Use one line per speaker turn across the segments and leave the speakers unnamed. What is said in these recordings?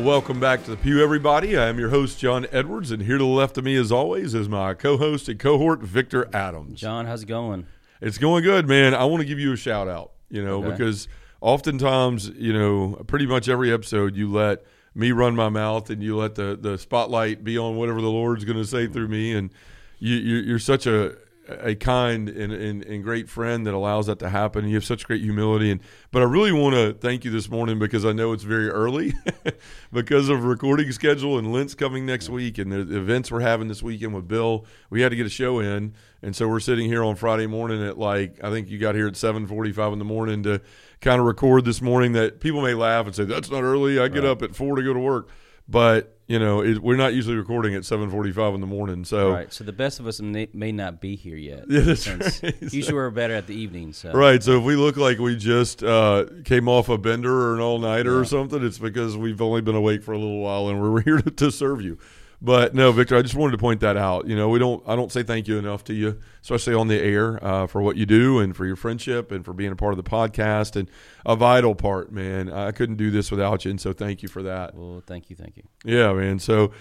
Well, welcome back to the Pew, everybody. I am your host, John Edwards, and here to the left of me, as always, is my co host and cohort, Victor Adams.
John, how's it going?
It's going good, man. I want to give you a shout out, you know,
Okay.
because oftentimes, you know, pretty much every episode you let me run my mouth and you let the, the spotlight be on whatever the Lord's going to say through me. And you, you, you're such a, a kind and, and, and great friend that allows that to happen. And You have such great humility. And but I really want to thank you this morning because I know it's very early because of recording schedule and Lent's coming next week and the events we're having this weekend with Bill. We had to get a show in, and so we're sitting here on Friday morning at like I think you got here at seven forty five in the morning to kind of record this morning. That people may laugh and say that's not early. I get up at four to go to work, but you know it, we're not usually recording at seven forty five in the morning. So
Right. So the best of us may, may not be here yet.
Yeah, that's right.
Usually we're better at the evening. So
Right. So if we look like we just uh, came off a bender or an all nighter or something, it's because we've only been awake for a little while and we're here to, to serve you. But no, Victor, I just wanted to point that out. You know, we don't. I don't say thank you enough to you, especially on the air, uh, for what you do and for your friendship and for being a part of the podcast and a vital part, man. I couldn't do this without you, and so thank you for that.
Well, thank you, thank you.
Yeah, man. So,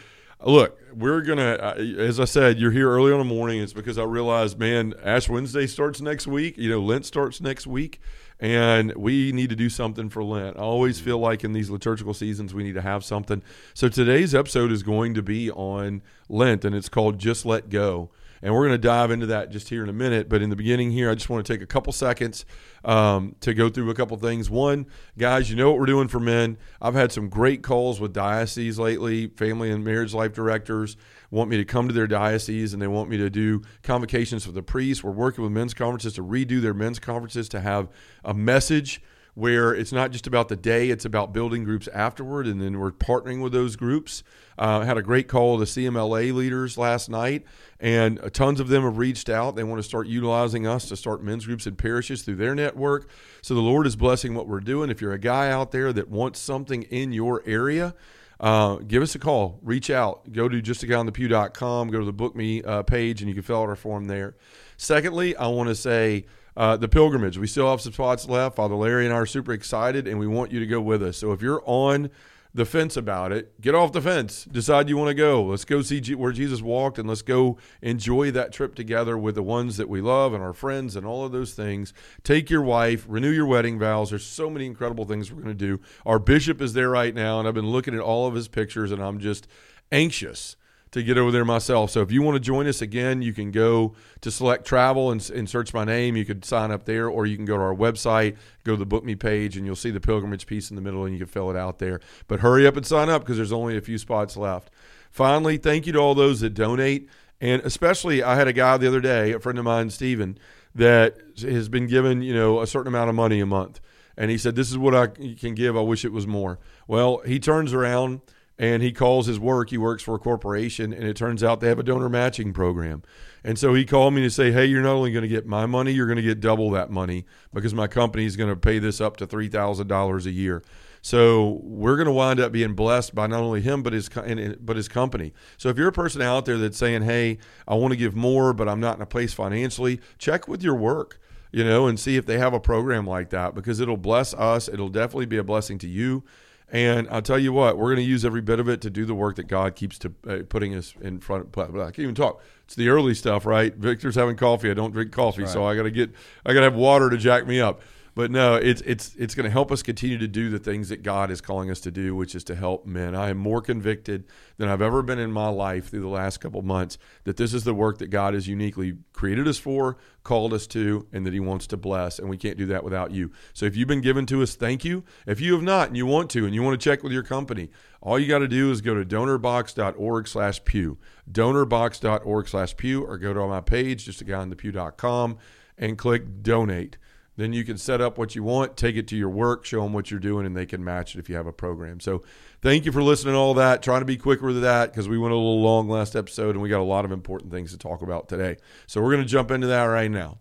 look, we're gonna. As I said, you're here early on the morning. It's because I realized, man, Ash Wednesday starts next week. You know, Lent starts next week, and we need to do something for Lent. I always feel like in these liturgical seasons, we need to have something. So today's episode is going to be on Lent, and it's called "Just Let Go." And we're going to dive into that just here in a minute. But in the beginning here, I just want to take a couple seconds um, to go through a couple things. One, guys, you know what we're doing for men. I've had some great calls with dioceses lately, family and marriage life directors want me to come to their diocese and they want me to do convocations for the priests. We're working with men's conferences to redo their men's conferences to have a message where it's not just about the day, it's about building groups afterward. And then we're partnering with those groups. Uh, had a great call the CMLA leaders last night, and uh, tons of them have reached out. They want to start utilizing us to start men's groups in parishes through their network. So the Lord is blessing what we're doing. If you're a guy out there that wants something in your area, uh, give us a call. Reach out. Go to justaguyonthepew.com. Go to the Book Me uh, page, and you can fill out our form there. Secondly, I want to say uh, the pilgrimage. We still have some spots left. Father Larry and I are super excited, and we want you to go with us. So if you're on the fence about it, get off the fence. Decide you want to go. Let's go see G- where Jesus walked, and let's go enjoy that trip together with the ones that we love and our friends and all of those things. Take your wife, renew your wedding vows. There's so many incredible things we're going to do. Our bishop is there right now, and I've been looking at all of his pictures, and I'm just anxious to get over there myself. So if you want to join us again, you can go to select travel and, and search my name. You could sign up there, or you can go to our website, go to the Book Me page, and you'll see the pilgrimage piece in the middle, and you can fill it out there. But hurry up and sign up because there's only a few spots left. Finally, thank you to all those that donate, and especially I had a guy the other day, a friend of mine, Stephen, that has been given you know a certain amount of money a month, and he said, "This is what I can give. I wish it was more." Well, he turns around and he calls his work. He works for a corporation, and it turns out they have a donor matching program. And so he called me to say, "Hey, you're not only going to get my money, you're going to get double that money because my company is going to pay this up to three thousand dollars a year." So we're going to wind up being blessed by not only him but his but his company. So if you're a person out there that's saying, "Hey, I want to give more, but I'm not in a place financially," check with your work you know, and see if they have a program like that because it'll bless us. It'll definitely be a blessing to you. And I'll tell you what, we're going to use every bit of it to do the work that God keeps to uh, putting us in front. Of, I can't even talk. It's the early stuff, right? Victor's having coffee. I don't drink coffee, so I got to get. I got to have water to jack me up. But no, it's it's it's going to help us continue to do the things that God is calling us to do, which is to help men. I am more convicted than I've ever been in my life through the last couple months that this is the work that God has uniquely created us for, called us to, and that He wants to bless. And we can't do that without you. So if you've been given to us, thank you. If you have not and you want to, and you want to check with your company, all you got to do is go to donorbox.org/pew, donorbox.org/pew, or go to my page, just a guy on the pew.com, and click donate Then you can set up what you want, take it to your work, show them what you're doing, and they can match it if you have a program. So thank you for listening to all that. Trying to be quicker with that because we went a little long last episode and we got a lot of important things to talk about today. So we're going to jump into that right now.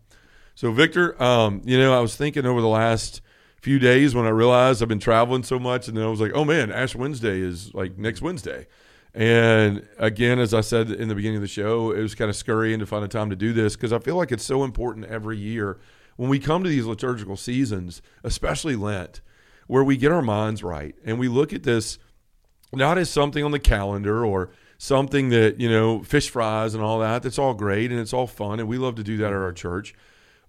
So, Victor, um, you know, I was thinking over the last few days when I realized I've been traveling so much, and then I was like, oh man, Ash Wednesday is like next Wednesday. And again, as I said in the beginning of the show, it was kind of scurrying to find a time to do this because I feel like it's so important every year when we come to these liturgical seasons, especially Lent, where we get our minds right and we look at this not as something on the calendar or something that, you know, fish fries and all that. That's all great and it's all fun. And we love to do that at our church.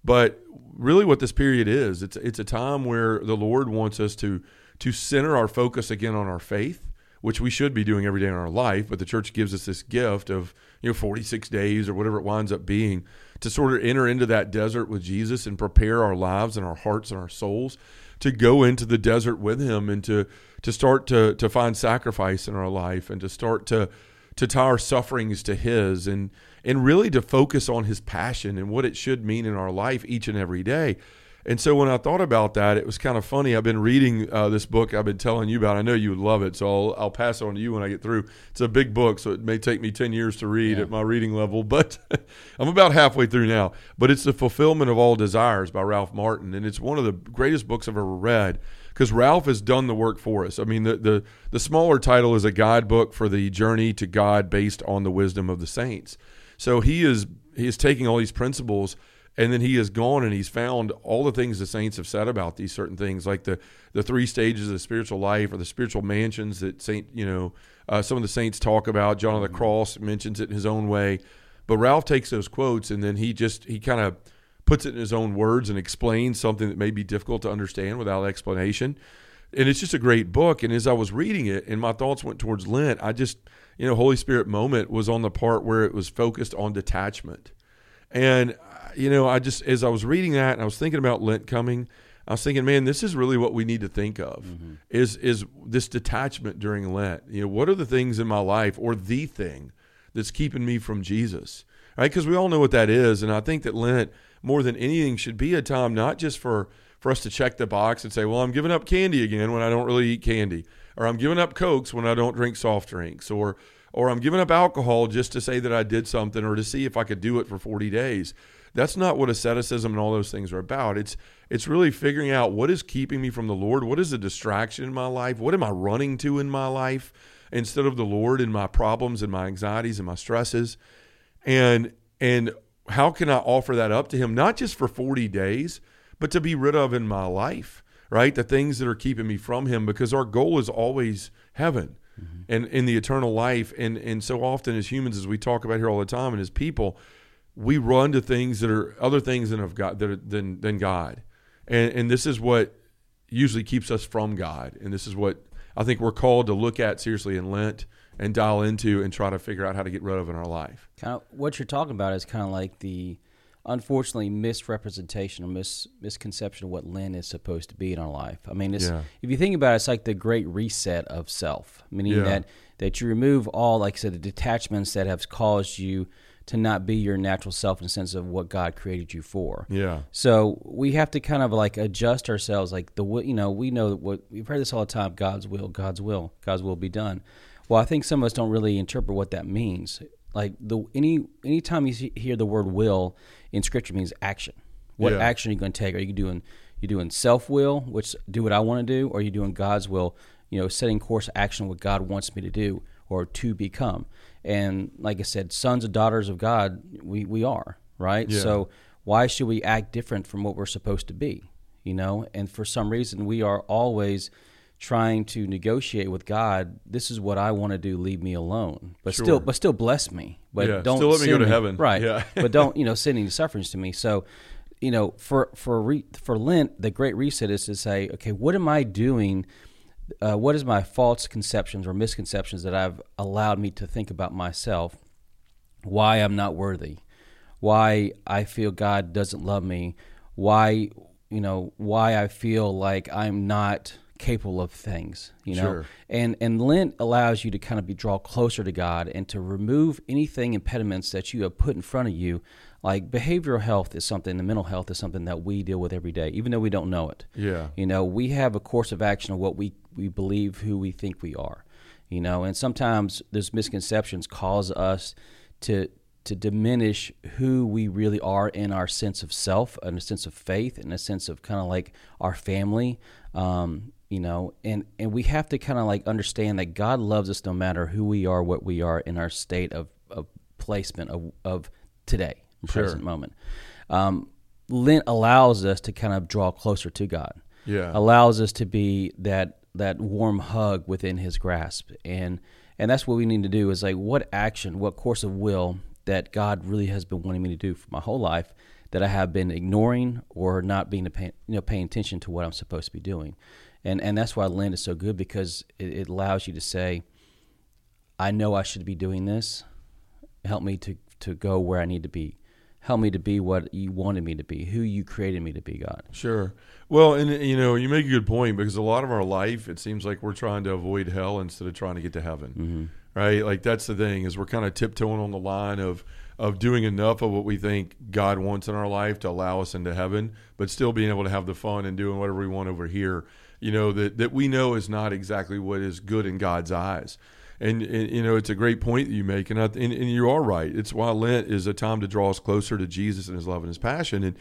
But really, what this period is, it's it's a time where the Lord wants us to to center our focus again on our faith, which we should be doing every day in our life. But the church gives us this gift of you know 46 days or whatever it winds up being to sort of enter into that desert with Jesus and prepare our lives and our hearts and our souls to go into the desert with Him and to to start to to find sacrifice in our life and to start to to tie our sufferings to His and and really to focus on his passion and what it should mean in our life each and every day. And so when I thought about that, it was kind of funny. I've been reading uh, this book I've been telling you about. I know you would love it, so I'll, I'll pass it on to you when I get through. It's a big book, so it may take me 10 years to read
Yeah.
at my reading level, but I'm about halfway through now. But it's The Fulfillment of All Desires by Ralph Martin, and it's one of the greatest books I've ever read because Ralph has done the work for us. I mean, the, the, the smaller title is a guidebook for the journey to God based on the wisdom of the saints. So he is he is taking all these principles and then he has gone and he's found all the things the saints have said about these certain things, like the the three stages of the spiritual life or the spiritual mansions that Saint you know uh, some of the saints talk about. John of the Cross mentions it in his own way, but Ralph takes those quotes and then he just he kind of puts it in his own words and explains something that may be difficult to understand without explanation. And it's just a great book. And as I was reading it and my thoughts went towards Lent, I just you know, Holy Spirit moment was on the part where it was focused on detachment. And, you know, I just, as I was reading that and I was thinking about Lent coming, I was thinking, man, this is really what we need to think of mm-hmm. is, is this detachment during Lent. You know, what are the things in my life or the thing that's keeping me from Jesus? Right? Because we all know what that is. And I think that Lent, more than anything, should be a time not just for, for us to check the box and say, well, I'm giving up candy again when I don't really eat candy or I'm giving up cokes when I don't drink soft drinks, or or I'm giving up alcohol just to say that I did something, or to see if I could do it for 40 days. That's not what asceticism and all those things are about. It's it's really figuring out what is keeping me from the Lord, what is a distraction in my life, what am I running to in my life instead of the Lord in my problems and my anxieties and my stresses, and and how can I offer that up to Him not just for 40 days, but to be rid of in my life right? The things that are keeping me from him because our goal is always heaven mm-hmm. and in the eternal life. And and so often as humans, as we talk about here all the time, and as people, we run to things that are other things than of God that are, than than God. And and this is what usually keeps us from God. And this is what I think we're called to look at seriously in Lent and dial into and try to figure out how to get rid of in our life.
Kind of what you're talking about is kind of like the unfortunately misrepresentation or mis- misconception of what Lent is supposed to be in our life. I mean, it's,
Yeah.
if you think about it, it's like the great reset of self, meaning
Yeah.
that that you remove all, like I said, the detachments that have caused you to not be your natural self in the sense of what God created you for.
Yeah.
So we have to kind of like adjust ourselves. Like the you know we know what we've heard this all the time. God's will, God's will, God's will be done. Well, I think some of us don't really interpret what that means. Like the any anytime you hear the word will in Scripture means action. What
Yeah.
action are you going to take? Are you doing you doing self will, which do what I want to do, or are you doing God's will? You know, setting course action what God wants me to do or to become. And like I said, sons and daughters of God, we we are right.
Yeah.
So why should we act different from what we're supposed to be you know and for some reason we are always trying to negotiate with god this is what i want to do leave me alone but
Sure.
still but still bless me but
Yeah,
don't
still let me go to heaven.
right
Yeah.
but don't you know send any sufferings to me so you know for for re, for lent the great reset is to say okay what am i doing uh, what is my false conceptions or misconceptions that i've allowed me to think about myself why I'm not worthy, why I feel God doesn't love me, why you know why I feel like I'm not capable of things, you know.
Sure.
And and Lent allows you to kind of be draw closer to God and to remove anything impediments that you have put in front of you. Like behavioral health is something, the mental health is something that we deal with every day, even though we don't know it.
Yeah.
You know, we have a course of action of what we, we believe who we think we are. You know, and sometimes those misconceptions cause us to to diminish who we really are in our sense of self and a sense of faith and a sense of kind of like our family um, you know and and we have to kind of like understand that god loves us no matter who we are what we are in our state of, of placement of, of today
Sure.
present moment um, lent allows us to kind of draw closer to god
Yeah.
allows us to be that that warm hug within his grasp. And and that's what we need to do is like what action what course of will that god really has been wanting me to do for my whole life that i have been ignoring or not being pay, you know paying attention to what i'm supposed to be doing. And and that's why lent is so good because it, it allows you to say i know i should be doing this. Help me to to go where i need to be. Help me to be what you wanted me to be who you created me to be god.
Sure. Well, and you know, you make a good point because a lot of our life, it seems like we're trying to avoid hell instead of trying to get to heaven. Mm-hmm. Right? Like that's the thing is we're kind of tiptoeing on the line of of doing enough of what we think God wants in our life to allow us into heaven, but still being able to have the fun and doing whatever we want over here. You know that that we know is not exactly what is good in God's eyes. And, and you know it's a great point that you make, and, I, and and you are right. It's why Lent is a time to draw us closer to Jesus and His love and His passion, and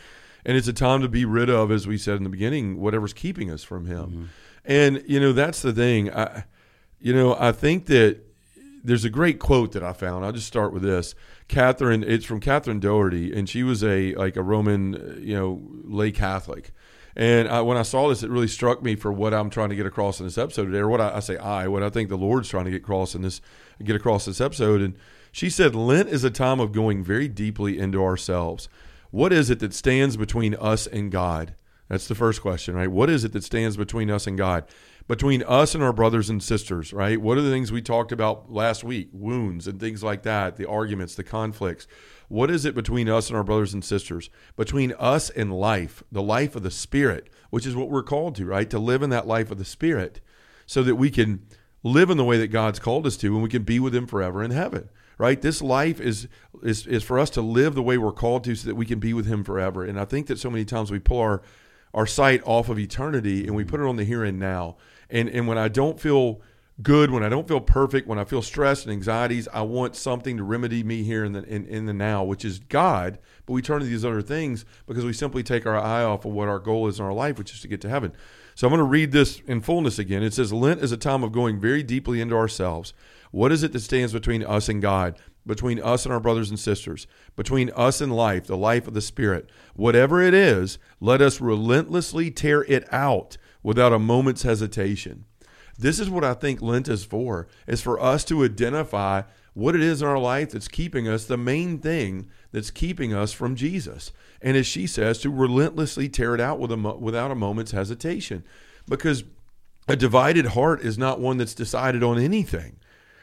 and it's a time to be rid of, as we said in the beginning, whatever's keeping us from Him. Mm-hmm. And you know that's the thing. I, you know, I think that there's a great quote that I found. I'll just start with this. Catherine, it's from Catherine Doherty, and she was a like a Roman, you know, lay Catholic. And I, when I saw this, it really struck me for what I'm trying to get across in this episode today, or what I, I say I, what I think the Lord's trying to get across in this, get across this episode. And she said, Lent is a time of going very deeply into ourselves. What is it that stands between us and God? That's the first question, right? What is it that stands between us and God? Between us and our brothers and sisters, right? What are the things we talked about last week? Wounds and things like that, the arguments, the conflicts. What is it between us and our brothers and sisters? Between us and life, the life of the Spirit, which is what we're called to, right? To live in that life of the Spirit so that we can live in the way that God's called us to and we can be with him forever in heaven. Right? This life is is is for us to live the way we're called to so that we can be with him forever. And I think that so many times we pull our our sight off of eternity and we put it on the here and now. And and when I don't feel good, when I don't feel perfect, when I feel stress and anxieties, I want something to remedy me here in the in, in the now, which is God. But we turn to these other things because we simply take our eye off of what our goal is in our life, which is to get to heaven. So I'm going to read this in fullness again. It says, Lent is a time of going very deeply into ourselves. What is it that stands between us and God, between us and our brothers and sisters, between us and life, the life of the Spirit? Whatever it is, let us relentlessly tear it out without a moment's hesitation. This is what I think Lent is for, is for us to identify what it is in our life that's keeping us, the main thing that's keeping us from Jesus. And as she says, to relentlessly tear it out with a, without a moment's hesitation. Because a divided heart is not one that's decided on anything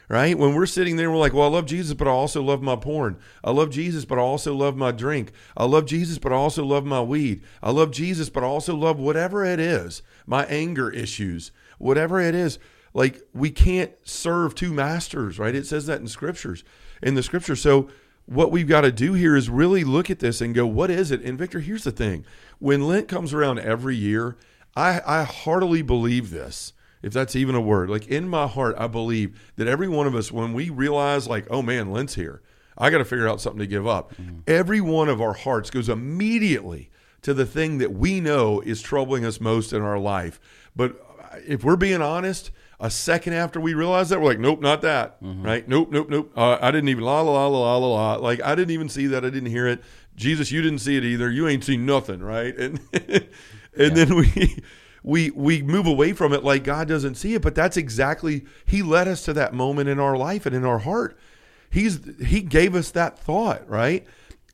right? When we're sitting there, we're like, well, I love Jesus, but I also love my porn. I love Jesus, but I also love my drink. I love Jesus, but I also love my weed. I love Jesus, but I also love whatever it is, my anger issues, whatever it is. Like we can't serve two masters, right? It says that in scriptures, in the scripture. So what we've got to do here is really look at this and go, what is it? And Victor, here's the thing: when Lent comes around every year, I, I heartily believe this if that's even a word. Like in my heart, I believe that every one of us, when we realize, like, oh man, Lent's here, I got to figure out something to give up. Mm-hmm. Every one of our hearts goes immediately to the thing that we know is troubling us most in our life. But uh, if we're being honest, a second after we realize that, we're like, nope, not that. Mm-hmm. Right? Nope, nope, nope. Uh, I didn't even la la la la la la. Like I didn't even see that. I didn't hear it. Jesus, you didn't see it either. You ain't seen nothing, right? And and then we we we move away from it like God doesn't see it, but that's exactly he led us to that moment in our life and in our heart. He's he gave us that thought, right?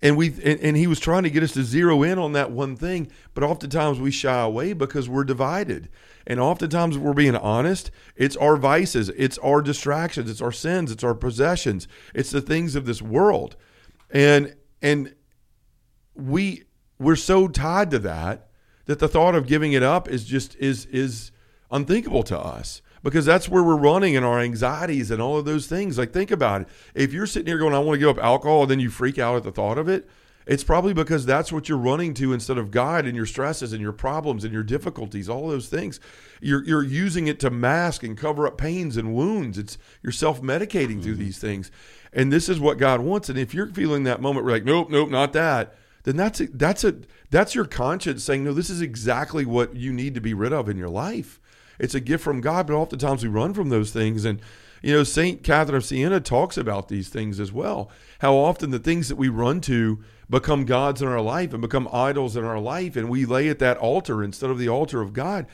And we and, and he was trying to get us to zero in on that one thing, but oftentimes we shy away because we're divided. And oftentimes we're being honest, it's our vices, it's our distractions, it's our sins, it's our possessions, it's the things of this world. And and we we're so tied to that that the thought of giving it up is just is is unthinkable to us because that's where we're running in our anxieties and all of those things. Like, think about it. If you're sitting here going, I want to give up alcohol, and then you freak out at the thought of it, it's probably because that's what you're running to instead of God and your stresses and your problems and your difficulties, all those things. You're, you're using it to mask and cover up pains and wounds. It's you're self-medicating mm-hmm. through these things. And this is what God wants. And if you're feeling that moment, we're like, nope, nope, not that. Then that's a, that's a that's your conscience saying, no, this is exactly what you need to be rid of in your life. It's a gift from God, but oftentimes we run from those things. And you know, Saint Catherine of Siena talks about these things as well. How often the things that we run to become gods in our life and become idols in our life, and we lay at that altar instead of the altar of God.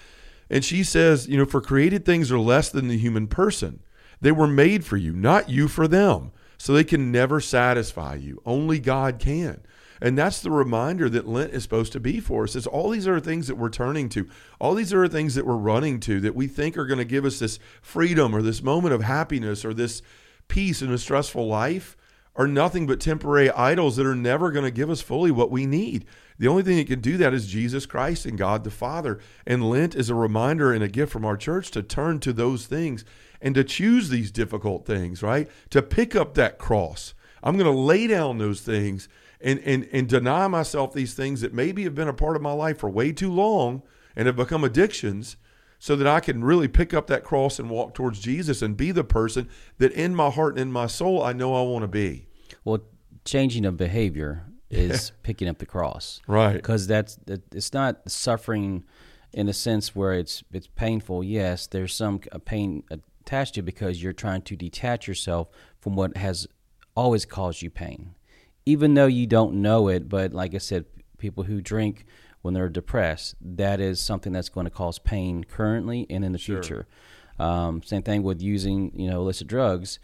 And she says, you know, for created things are less than the human person. They were made for you, not you for them. So they can never satisfy you. Only God can. And that's the reminder that Lent is supposed to be for us. Is all these are things that we're turning to. All these are things that we're running to that we think are going to give us this freedom or this moment of happiness or this peace in a stressful life are nothing but temporary idols that are never going to give us fully what we need. The only thing that can do that is Jesus Christ and God the Father. And Lent is a reminder and a gift from our church to turn to those things and to choose these difficult things, right? To pick up that cross. I'm going to lay down those things and, and, and deny myself these things that maybe have been a part of my life for way too long and have become addictions so that I can really pick up that cross and walk towards Jesus and be the person that in my heart and in my soul I know I want to be.
Well, changing of behavior is picking up the cross.
Right.
Because that's it's not suffering in a sense where it's it's painful. Yes, there's some pain attached to it because you're trying to detach yourself from what has always caused you pain even though you don't know it, but like I said, people who drink when they're depressed, that is something that's going to cause pain currently and in the sure. future. Um, same thing with using, you know, illicit drugs,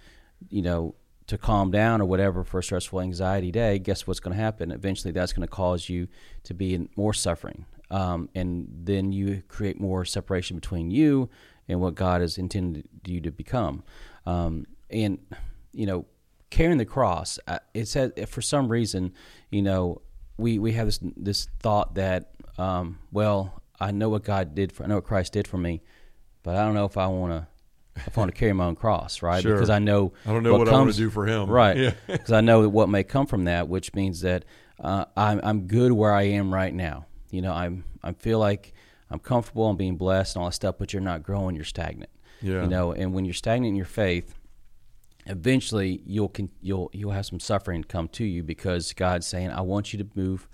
you know, to calm down or whatever for a stressful anxiety day. Guess what's going to happen? Eventually, that's going to cause you to be in more suffering, um, and then you create more separation between you and what God has intended you to become. Um, and you know, carrying the cross, uh, it said for some reason, you know, we we have this this thought that, um, well, I know what God did for, I know what Christ did for me, but I don't know if I want to. If I want to carry my own cross, right?
Sure.
Because I know
I don't know what, what comes, I want to do for Him,
right? Because yeah. I know what may come from that, which means that uh, I'm I'm good where I am right now. You know, I'm I feel like I'm comfortable, I'm being blessed, and all that stuff. But you're not growing; you're stagnant.
Yeah.
You know, and when you're stagnant in your faith, eventually you'll you'll you'll have some suffering come to you because God's saying, "I want you to move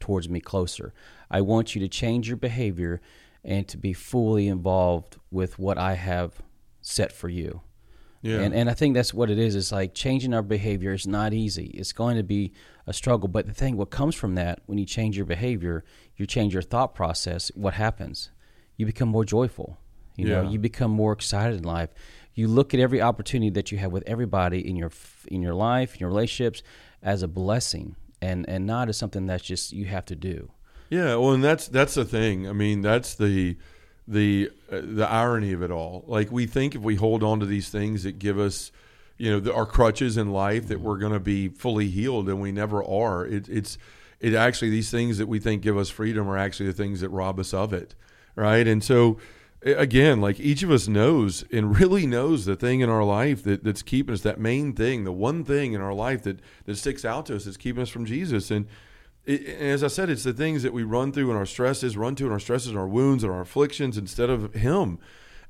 towards me closer. I want you to change your behavior and to be fully involved with what I have set for you."
Yeah.
And and I think that's what it is. It's like changing our behavior is not easy. It's going to be a struggle. But the thing, what comes from that, when you change your behavior, you change your thought process. What happens? You become more joyful. You yeah. know, you become more excited in life you look at every opportunity that you have with everybody in your in your life, in your relationships, as a blessing, and and not as something that's just you have to do.
Yeah, well, and that's that's the thing. I mean, that's the the uh, the irony of it all. Like we think if we hold on to these things that give us, you know, the, our crutches in life, that we're going to be fully healed, and we never are. It, it's it actually these things that we think give us freedom are actually the things that rob us of it, right? And so again, like each of us knows and really knows the thing in our life that, that's keeping us, that main thing, the one thing in our life that, that sticks out to us that's keeping us from Jesus. And, it, and as I said, it's the things that we run through in our stresses, run to in our stresses and our wounds and our afflictions instead of Him.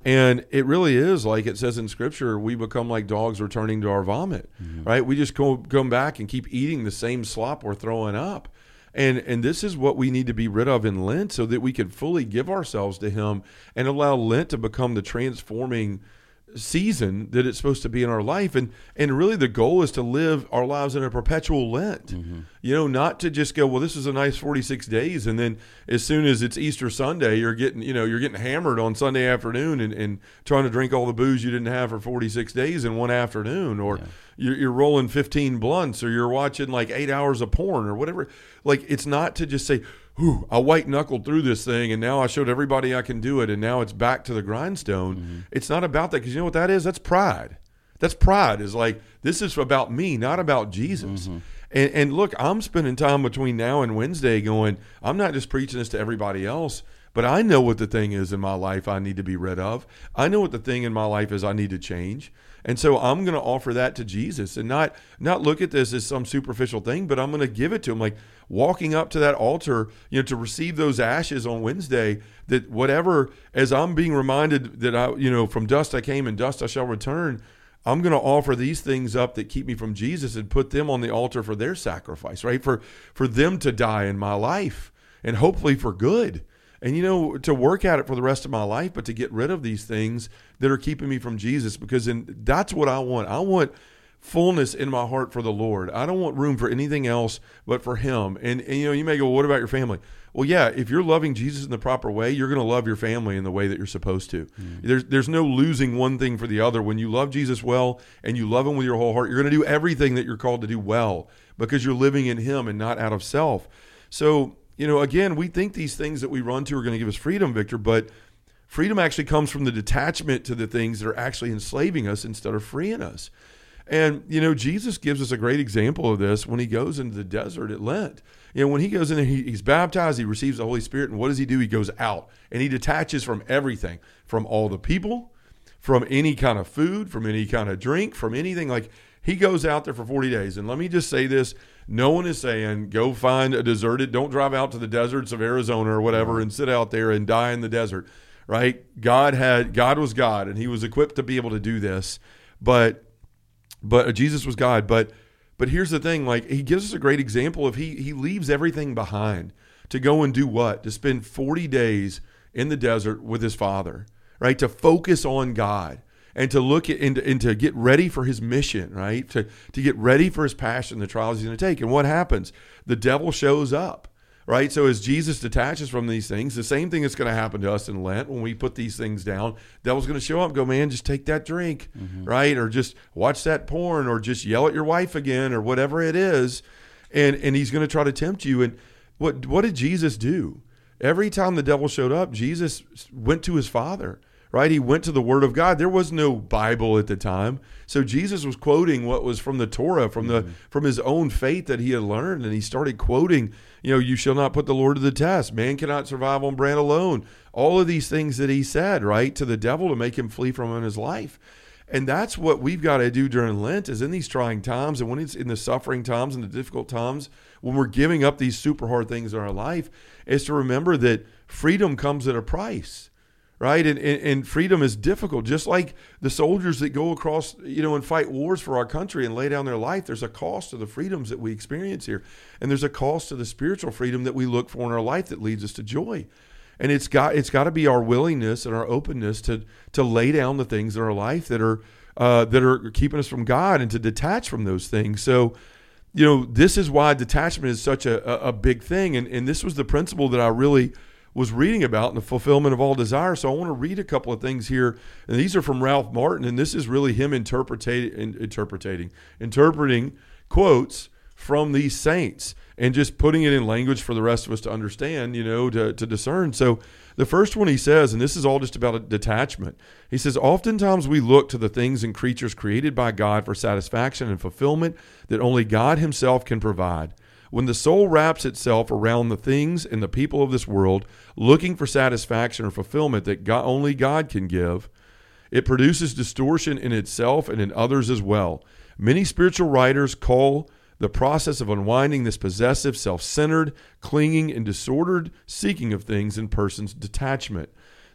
And it really is like it says in Scripture, we become like dogs returning to our vomit, mm-hmm. right? We just go come back and keep eating the same slop we're throwing up. And and this is what we need to be rid of in Lent so that we can fully give ourselves to him and allow Lent to become the transforming season that it's supposed to be in our life. And and really the goal is to live our lives in a perpetual lent. Mm-hmm. you know not to just go well this is a nice 46 days. And then as soon as it's easter sunday you're getting you know you're getting hammered on sunday afternoon and, and trying to drink all the booze you didn't have for 46 days in one afternoon. Or yeah. you're, you're rolling 15 blunts or you're watching like eight hours of porn or whatever. Like it's not to just say whew, I white knuckled through this thing and now I showed everybody I can do it and now it's back to the grindstone. Mm-hmm. It's not about that because you know what that is? That's pride. That's pride is like, this is about me, not about Jesus. Mm-hmm. And, and look, I'm spending time between now and Wednesday going, I'm not just preaching this to everybody else, But I know what the thing is in my life I need to be rid of. I know what the thing in my life is I need to change. And so I'm going to offer that to Jesus and not not look at this as some superficial thing, but I'm going to give it to him like walking up to that altar, you know, to receive those ashes on Wednesday that whatever as I'm being reminded that I, you know, from dust I came and dust I shall return, I'm going to offer these things up that keep me from Jesus and put them on the altar for their sacrifice, right? For for them to die in my life and hopefully for good. And you know, to work at it for the rest of my life, but to get rid of these things that are keeping me from Jesus because in, that's what I want. I want fullness in my heart for the Lord. I don't want room for anything else but for him. And, and you know, you may go, well, what about your family? Well, yeah, if you're loving Jesus in the proper way, you're going to love your family in the way that you're supposed to. Mm. There's there's no losing one thing for the other. When you love Jesus well and you love him with your whole heart, you're going to do everything that you're called to do well because you're living in him and not out of self. So, you know, again, we think these things that we run to are going to give us freedom, Victor, but freedom actually comes from the detachment to the things that are actually enslaving us instead of freeing us. And, you know, Jesus gives us a great example of this when he goes into the desert at Lent. You know, when he goes in and he, he's baptized, he receives the Holy Spirit. And what does he do? He goes out and he detaches from everything, from all the people, from any kind of food, from any kind of drink, from anything. Like he goes out there for 40 days. And let me just say this no one is saying go find a deserted, don't drive out to the deserts of Arizona or whatever and sit out there and die in the desert, right? God had, God was God and he was equipped to be able to do this. But but uh, Jesus was God. But but here's the thing: like he gives us a great example of he he leaves everything behind to go and do what? To spend 40 days in the desert with his father, right? To focus on God and to look at and to, and to get ready for his mission, right? To to get ready for his passion, the trials he's going to take. And what happens? The devil shows up right? So as Jesus detaches from these things, the same thing is going to happen to us in Lent when we put these things down. Devil's going to show up, go, man, just take that drink, mm-hmm. right? Or just watch that porn, or just yell at your wife again, or whatever it is, and and he's going to try to tempt you. And what what did Jesus do? Every time the devil showed up, Jesus went to his Father right? He went to the Word of God. There was no Bible at the time, so Jesus was quoting what was from the Torah, from the mm-hmm. from his own faith that he had learned, and he started quoting, you know, "You shall not put the Lord to the test. Man cannot survive on bread alone." All of these things that he said, right, to the devil to make him flee from him in his life. And that's what we've got to do during Lent is in these trying times and when it's in the suffering times and the difficult times, when we're giving up these super hard things in our life, is to remember that freedom comes at a price right? And, and, and, freedom is difficult. Just like the soldiers that go across, you know, and fight wars for our country and lay down their life, there's a cost to the freedoms that we experience here. And there's a cost to the spiritual freedom that we look for in our life that leads us to joy. And it's got it's got to be our willingness and our openness to to lay down the things in our life that are uh, that are keeping us from God and to detach from those things. So, you know, this is why detachment is such a, a, a big thing. And, and this was the principle that I really was reading about in the fulfillment of all desire. So I want to read a couple of things here, and these are from Ralph Martin, and this is really him interpreting, interpreting, interpreting quotes from these saints and just putting it in language for the rest of us to understand, you know, to, to discern. So the first one he says, and this is all just about a detachment. He says, Oftentimes we look to the things and creatures created by God for satisfaction and fulfillment that only God Himself can provide. When the soul wraps itself around the things and the people of this world, looking for satisfaction or fulfillment that God, only God can give, it produces distortion in itself and in others as well. Many spiritual writers call the process of unwinding this possessive, self centered, clinging, and disordered seeking of things in persons detachment.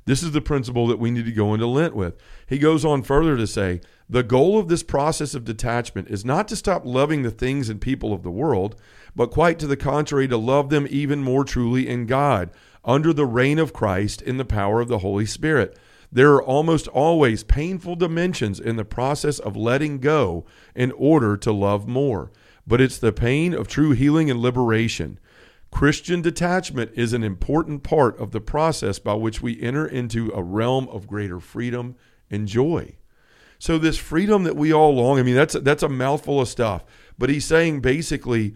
This is the principle that we need to go into Lent with. He goes on further to say the goal of this process of detachment is not to stop loving the things and people of the world, but quite to the contrary, to love them even more truly in God, under the reign of Christ in the power of the Holy Spirit. There are almost always painful dimensions in the process of letting go in order to love more, but it's the pain of true healing and liberation. Christian detachment is an important part of the process by which we enter into a realm of greater freedom and joy. So this freedom that we all long, I mean that's that's a mouthful of stuff, but he's saying basically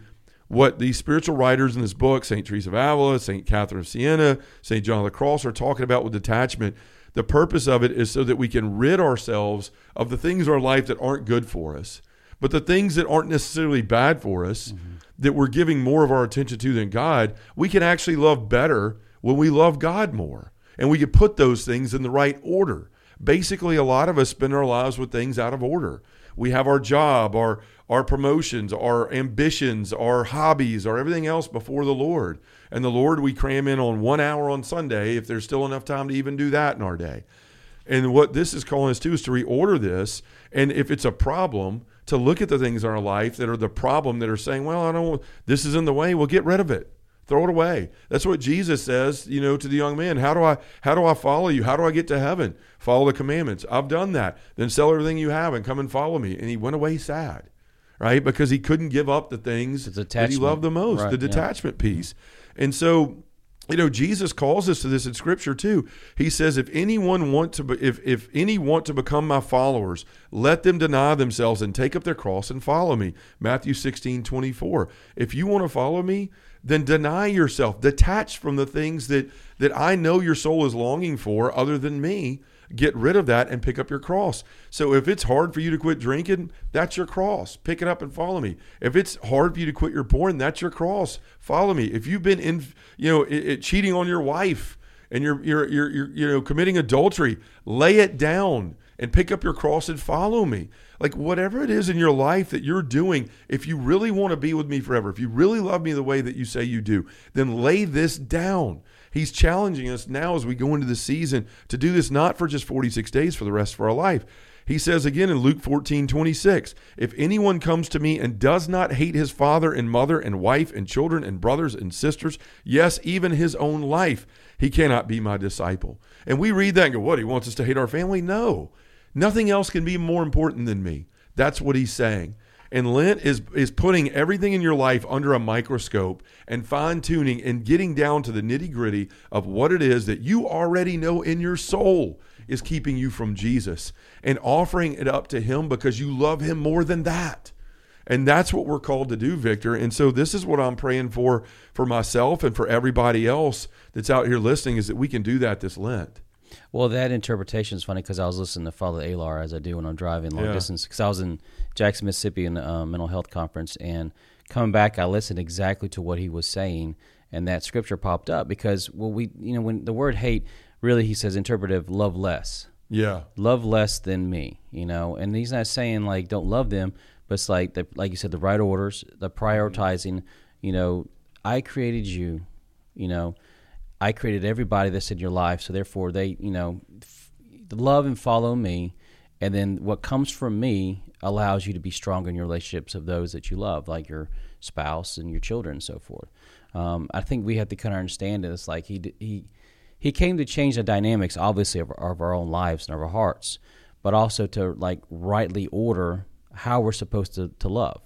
what these spiritual writers in this book, St. Teresa of Avila, St. Catherine of Siena, St. John of the Cross, are talking about with detachment. The purpose of it is so that we can rid ourselves of the things in our life that aren't good for us, but the things that aren't necessarily bad for us, mm-hmm. that we're giving more of our attention to than God, we can actually love better when we love God more and we can put those things in the right order. Basically, a lot of us spend our lives with things out of order. We have our job, our our promotions, our ambitions, our hobbies, our everything else before the Lord. And the Lord we cram in on one hour on Sunday if there's still enough time to even do that in our day. And what this is calling us to is to reorder this. And if it's a problem, to look at the things in our life that are the problem that are saying, well, I don't, this is in the way. Well, get rid of it. Throw it away. That's what Jesus says, you know, to the young man. How do I how do I follow you? How do I get to heaven? Follow the commandments. I've done that. Then sell everything you have and come and follow me. And he went away sad, right? Because he couldn't give up the things that he loved the most, right, the detachment yeah. piece. And so you know jesus calls us to this in scripture too he says if anyone want to be, if if any want to become my followers let them deny themselves and take up their cross and follow me matthew 16 24 if you want to follow me then deny yourself detach from the things that that i know your soul is longing for other than me get rid of that and pick up your cross. So if it's hard for you to quit drinking, that's your cross. Pick it up and follow me. If it's hard for you to quit your porn, that's your cross. Follow me. If you've been in, you know, it, it, cheating on your wife and you're, you're you're you're you know committing adultery, lay it down and pick up your cross and follow me. Like whatever it is in your life that you're doing, if you really want to be with me forever, if you really love me the way that you say you do, then lay this down. He's challenging us now as we go into the season to do this not for just 46 days for the rest of our life. He says again in Luke 14, 26, if anyone comes to me and does not hate his father and mother and wife and children and brothers and sisters, yes, even his own life, he cannot be my disciple. And we read that and go, what? He wants us to hate our family? No. Nothing else can be more important than me. That's what he's saying. And Lent is is putting everything in your life under a microscope and fine tuning and getting down to the nitty gritty of what it is that you already know in your soul is keeping you from Jesus and offering it up to Him because you love Him more than that. And that's what we're called to do, Victor. And so this is what I'm praying for for myself and for everybody else that's out here listening is that we can do that this Lent.
Well, that interpretation is funny because I was listening to Father Alar as I do when I'm driving long yeah. distance because I was in Jackson, Mississippi, in a uh, mental health conference, and coming back, I listened exactly to what he was saying, and that scripture popped up because well, we you know when the word hate really he says interpretive love less.
Yeah,
love less than me, you know, and he's not saying like don't love them, but it's like the, like you said the right orders, the prioritizing. You know, I created you, you know I created everybody that's in your life, so therefore they, you know, f- love and follow me, and then what comes from me allows you to be stronger in your relationships of those that you love, like your spouse and your children and so forth. Um, I think we have to kind of understand. It's like he he he came to change the dynamics, obviously, of, of our own lives and of our hearts, but also to like rightly order how we're supposed to, to love,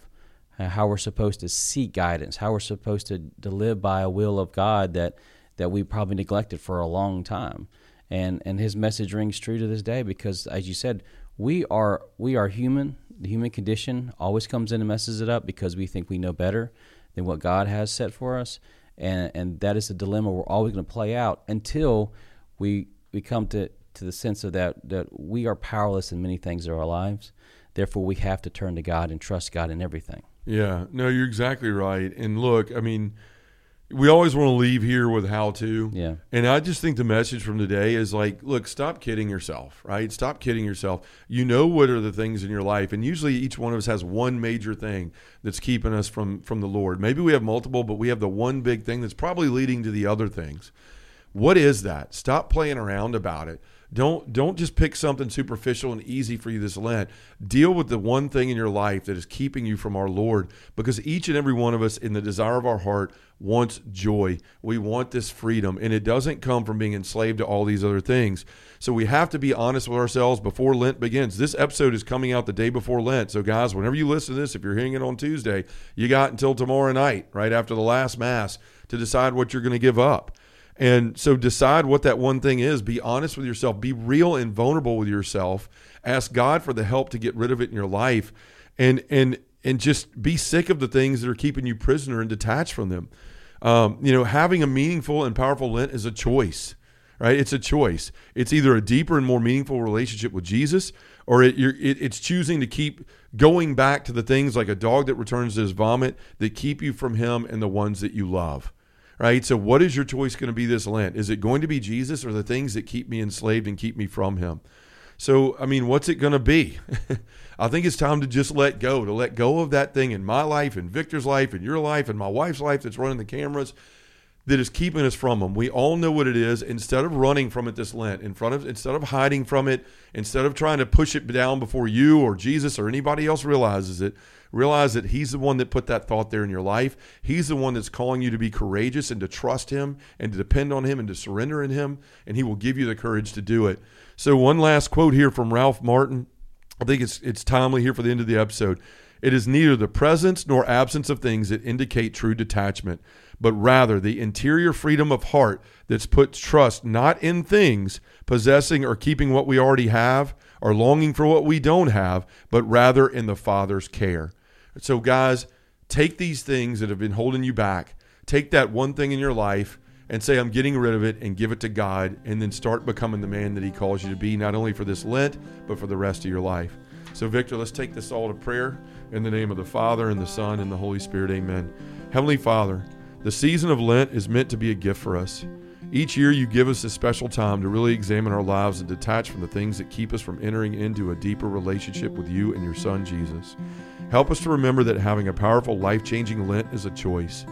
uh, how we're supposed to seek guidance, how we're supposed to, to live by a will of God that that we probably neglected for a long time. And and his message rings true to this day because as you said, we are we are human. The human condition always comes in and messes it up because we think we know better than what God has set for us. And and that is a dilemma we're always going to play out until we we come to to the sense of that that we are powerless in many things of our lives. Therefore, we have to turn to God and trust God in everything.
Yeah, no, you're exactly right. And look, I mean, we always want to leave here with how to.
Yeah.
And I just think the message from today is like, look, stop kidding yourself, right? Stop kidding yourself. You know what are the things in your life, and usually each one of us has one major thing that's keeping us from from the Lord. Maybe we have multiple, but we have the one big thing that's probably leading to the other things. What is that? Stop playing around about it. Don't don't just pick something superficial and easy for you this Lent. Deal with the one thing in your life that is keeping you from our Lord because each and every one of us in the desire of our heart wants joy. We want this freedom and it doesn't come from being enslaved to all these other things. So we have to be honest with ourselves before Lent begins. This episode is coming out the day before Lent. So guys, whenever you listen to this, if you're hearing it on Tuesday, you got until tomorrow night, right after the last mass to decide what you're going to give up. And so decide what that one thing is. Be honest with yourself. Be real and vulnerable with yourself. Ask God for the help to get rid of it in your life. And and and just be sick of the things that are keeping you prisoner and detached from them. Um, you know, having a meaningful and powerful Lent is a choice, right? It's a choice. It's either a deeper and more meaningful relationship with Jesus, or it, it, it's choosing to keep going back to the things like a dog that returns to his vomit that keep you from Him and the ones that you love right? So, what is your choice going to be this Lent? Is it going to be Jesus or the things that keep me enslaved and keep me from Him? So, I mean, what's it going to be? I think it's time to just let go, to let go of that thing in my life, in Victor's life, in your life, in my wife's life that's running the cameras that is keeping us from them. We all know what it is. Instead of running from it this Lent, in front of instead of hiding from it, instead of trying to push it down before you or Jesus or anybody else realizes it, realize that he's the one that put that thought there in your life. He's the one that's calling you to be courageous and to trust him and to depend on him and to surrender in him, and he will give you the courage to do it. So one last quote here from Ralph Martin. I think it's it's timely here for the end of the episode. It is neither the presence nor absence of things that indicate true detachment, but rather the interior freedom of heart that's put trust not in things, possessing or keeping what we already have, or longing for what we don't have, but rather in the Father's care. So, guys, take these things that have been holding you back, take that one thing in your life and say, I'm getting rid of it and give it to God, and then start becoming the man that He calls you to be, not only for this Lent, but for the rest of your life. So, Victor, let's take this all to prayer in the name of the Father, and the Son, and the Holy Spirit. Amen. Heavenly Father, the season of Lent is meant to be a gift for us. Each year, you give us a special time to really examine our lives and detach from the things that keep us from entering into a deeper relationship with you and your Son, Jesus. Help us to remember that having a powerful, life changing Lent is a choice.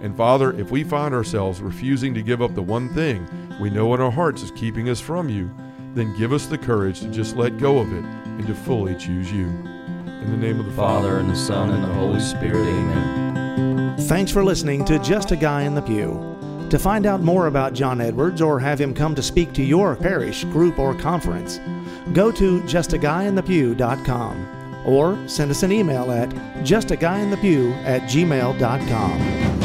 And Father, if we find ourselves refusing to give up the one thing we know in our hearts is keeping us from you, then give us the courage to just let go of it and to fully choose you. In the name of the
Father,
Father,
and the Son, and the Holy Spirit. Amen.
Thanks for listening to Just a Guy in the Pew. To find out more about John Edwards or have him come to speak to your parish, group, or conference, go to justaguyinthepew.com or send us an email at justaguyinthepew at gmail.com.